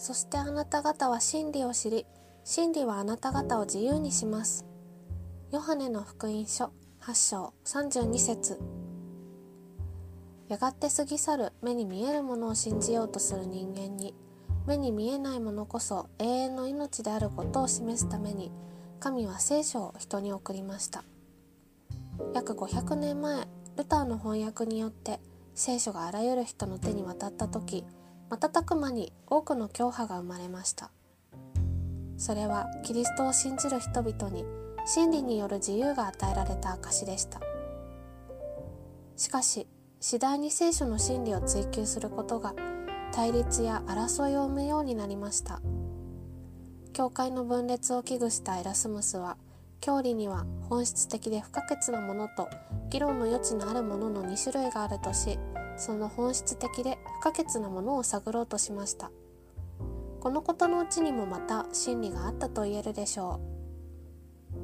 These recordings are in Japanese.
そしてあなた方は真理を知り真理はあなた方を自由にします。ヨハネの福音書8章32節。やがて過ぎ去る目に見えるものを信じようとする人間に目に見えないものこそ永遠の命であることを示すために神は聖書を人に送りました。約500年前ルターの翻訳によって聖書があらゆる人の手に渡った時瞬く間に多くの教派が生まれました。それはキリストを信じる人々に真理による自由が与えられた証でした。しかし次第に聖書の真理を追求することが対立や争いを生むようになりました。教会の分裂を危惧したエラスムスは教理には本質的で不可欠なものと議論の余地のあるものの2種類があるとしその本質的で不可欠なものを探ろうとしました。このことのうちにもまた真理があったと言えるでしょう。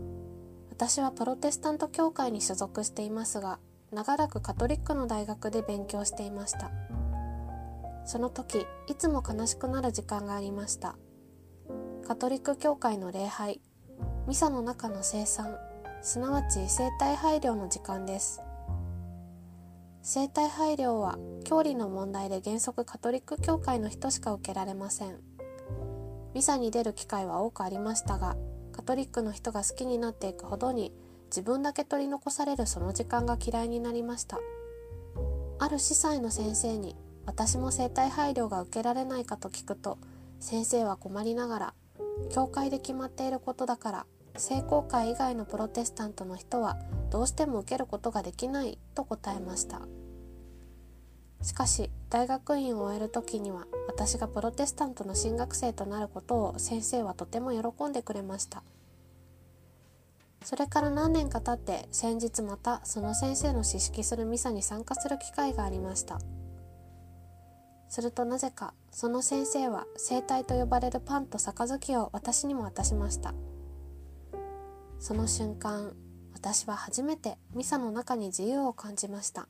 私はプロテスタント教会に所属していますが長らくカトリックの大学で勉強していました。その時いつも悲しくなる時間がありました。カトリック教会の礼拝ミサの中の生産すなわち生体配慮の時間です。生体配慮は教理の問題で原則カトリック教会の人しか受けられません。ミサに出る機会は多くありましたがカトリックの人が好きになっていくほどに自分だけ取り残されるその時間が嫌いになりました。ある司祭の先生に私も生体配慮が受けられないかと聞くと先生は困りながら教会で決まっていることだから聖公会以外のプロテスタントの人はどうしても受けることができないと答えました。しかし大学院を終える時には私がプロテスタントの進学生となることを先生はとても喜んでくれました。それから何年か経って先日またその先生の指揮するミサに参加する機会がありました。するとなぜかその先生は生体と呼ばれるパンと杯を私にも渡しました。その瞬間私は初めてミサの中に自由を感じました。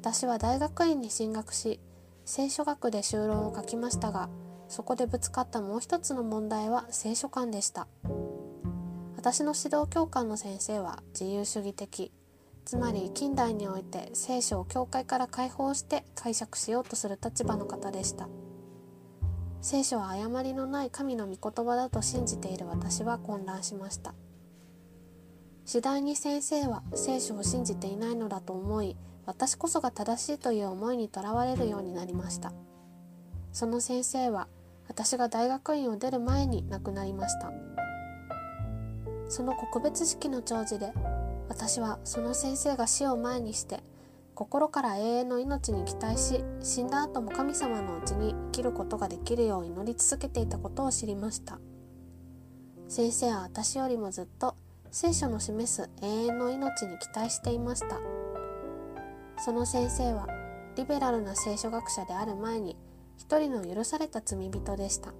私は大学院に進学し聖書学で修論を書きましたがそこでぶつかったもう一つの問題は聖書観でした。私の指導教官の先生は自由主義的。つまり近代において聖書を教会から解放して解釈しようとする立場の方でした。聖書は誤りのない神の御言葉だと信じている私は混乱しました。次第に先生は聖書を信じていないのだと思い私こそが正しいという思いにとらわれるようになりました。その先生は私が大学院を出る前に亡くなりました。その告別式の弔辞で私はその先生が死を前にして心から永遠の命に期待し死んだ後も神様のうちに生きることができるよう祈り続けていたことを知りました。先生は私よりもずっと聖書の示す永遠の命に期待していました。その先生はリベラルな聖書学者である前に一人の許された罪人でした。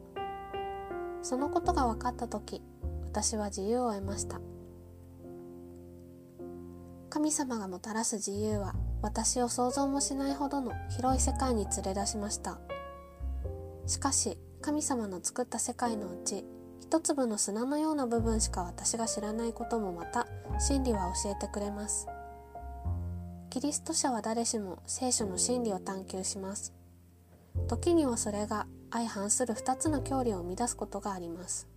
そのことが分かった時私は自由を得ました。神様がもたらす自由は私を想像もしないほどの広い世界に連れ出しました。しかし神様の作った世界のうち一粒の砂のような部分しか私が知らないこともまた真理は教えてくれます。キリスト者は誰しも聖書の真理を探求します。時にはそれが相反する2つの教理を生み出すことがあります。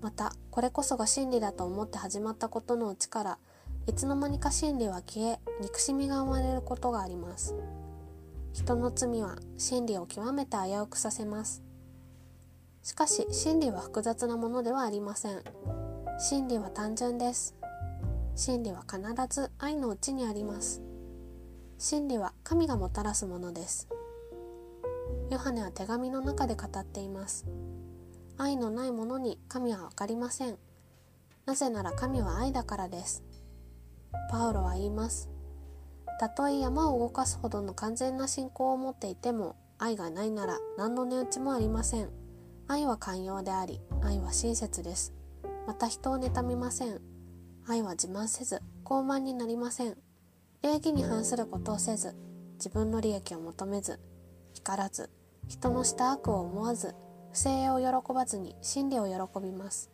またこれこそが真理だと思って始まったことのうちからいつの間にか真理は消え憎しみが生まれることがあります。人の罪は真理を極めて危うくさせます。しかし真理は複雑なものではありません。真理は単純です。真理は必ず愛のうちにあります。真理は神がもたらすものです。ヨハネは手紙の中で語っています。愛のないものに神は分かりません。なぜなら神は愛だからです。パウロは言います。たとえ山を動かすほどの完全な信仰を持っていても愛がないなら何の値打ちもありません。愛は寛容であり愛は親切です。また人を妬みません。愛は自慢せず傲慢になりません。礼儀に反することをせず自分の利益を求めず光らず人のした悪を思わず不正を喜ばずに真理を喜びます。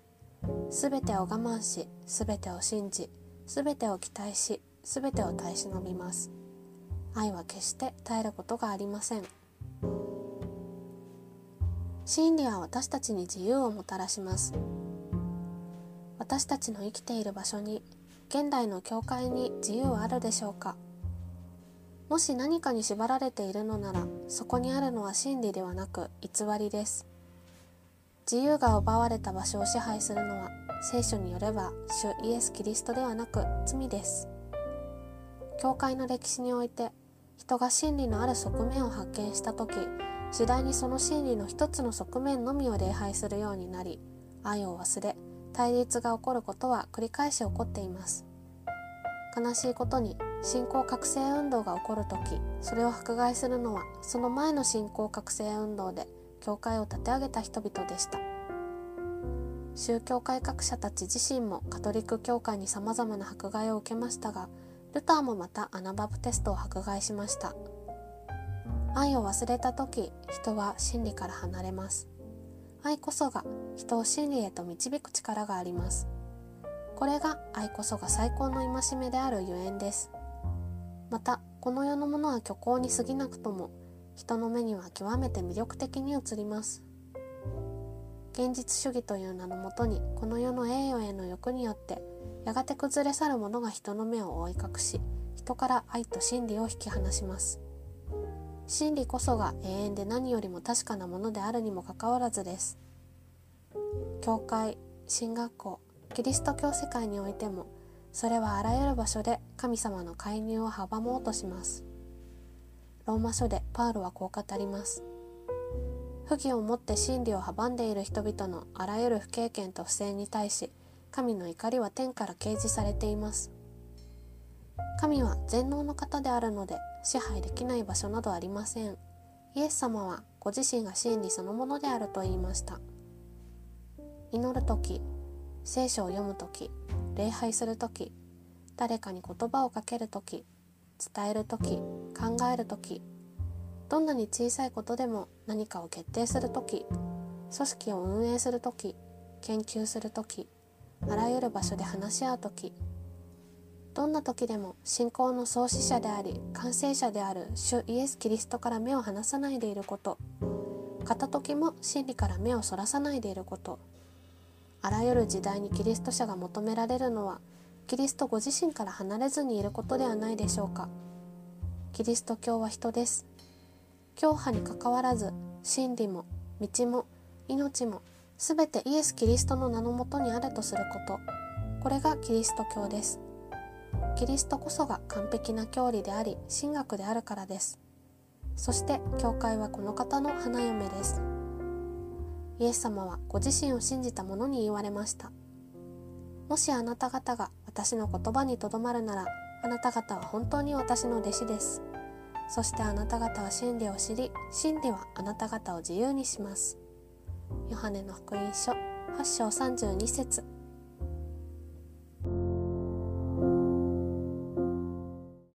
すべてを我慢しすべてを信じすべてを期待しすべてを耐え忍びます。愛は決して絶えることがありません。真理は私たちに自由をもたらします。私たちの生きている場所に現代の教会に自由はあるでしょうか。もし何かに縛られているのならそこにあるのは真理ではなく偽りです。自由が奪われた場所を支配するのは聖書によれば主イエス・キリストではなく罪です。教会の歴史において人が真理のある側面を発見した時次第にその真理の一つの側面のみを礼拝するようになり愛を忘れ対立が起こることは繰り返し起こっています。悲しいことに信仰覚醒運動が起こる時それを迫害するのはその前の信仰覚醒運動で教会を立て上げた人々でした。宗教改革者たち自身もカトリック教会にさまざまな迫害を受けましたがルターもまたアナバプテストを迫害しました。愛を忘れた時人は真理から離れます。愛こそが人を真理へと導く力があります。これが愛こそが最高の戒めであるゆえんです。またこの世のものは虚構に過ぎなくとも人の目には極めて魅力的に映ります。現実主義という名のもとにこの世の栄誉への欲によってやがて崩れ去るものが人の目を覆い隠し人から愛と真理を引き離します。真理こそが永遠で何よりも確かなものであるにもかかわらずです。教会進学校キリスト教世界においてもそれはあらゆる場所で神様の介入を阻もうとします。ローマ書でパウロはこう語ります。不義をもって真理を阻んでいる人々のあらゆる不経験と不正に対し神の怒りは天から掲示されています。神は全能の方であるので支配できない場所などありません。イエス様はご自身が真理そのものであると言いました。祈る時聖書を読む時礼拝する時誰かに言葉をかける時伝える時考える時どんなに小さいことでも何かを決定する時組織を運営する時研究する時あらゆる場所で話し合う時どんな時でも信仰の創始者であり完成者である主イエス・キリストから目を離さないでいること片時も真理から目をそらさないでいることあらゆる時代にキリスト者が求められるのはキリストご自身から離れずにいることではないでしょうか。キリスト教は人です。教派にかかわらず真理も道も命もすべてイエス・キリストの名のもとにあるとすること。これがキリスト教です。キリストこそが完璧な教理であり神学であるからです。そして教会はこの方の花嫁です。イエス様はご自身を信じた者に言われました。もしあなた方が私の言葉にとどまるならあなた方は本当に私の弟子です。そしてあなた方は真理を知り真理はあなた方を自由にします。ヨハネの福音書8章32節。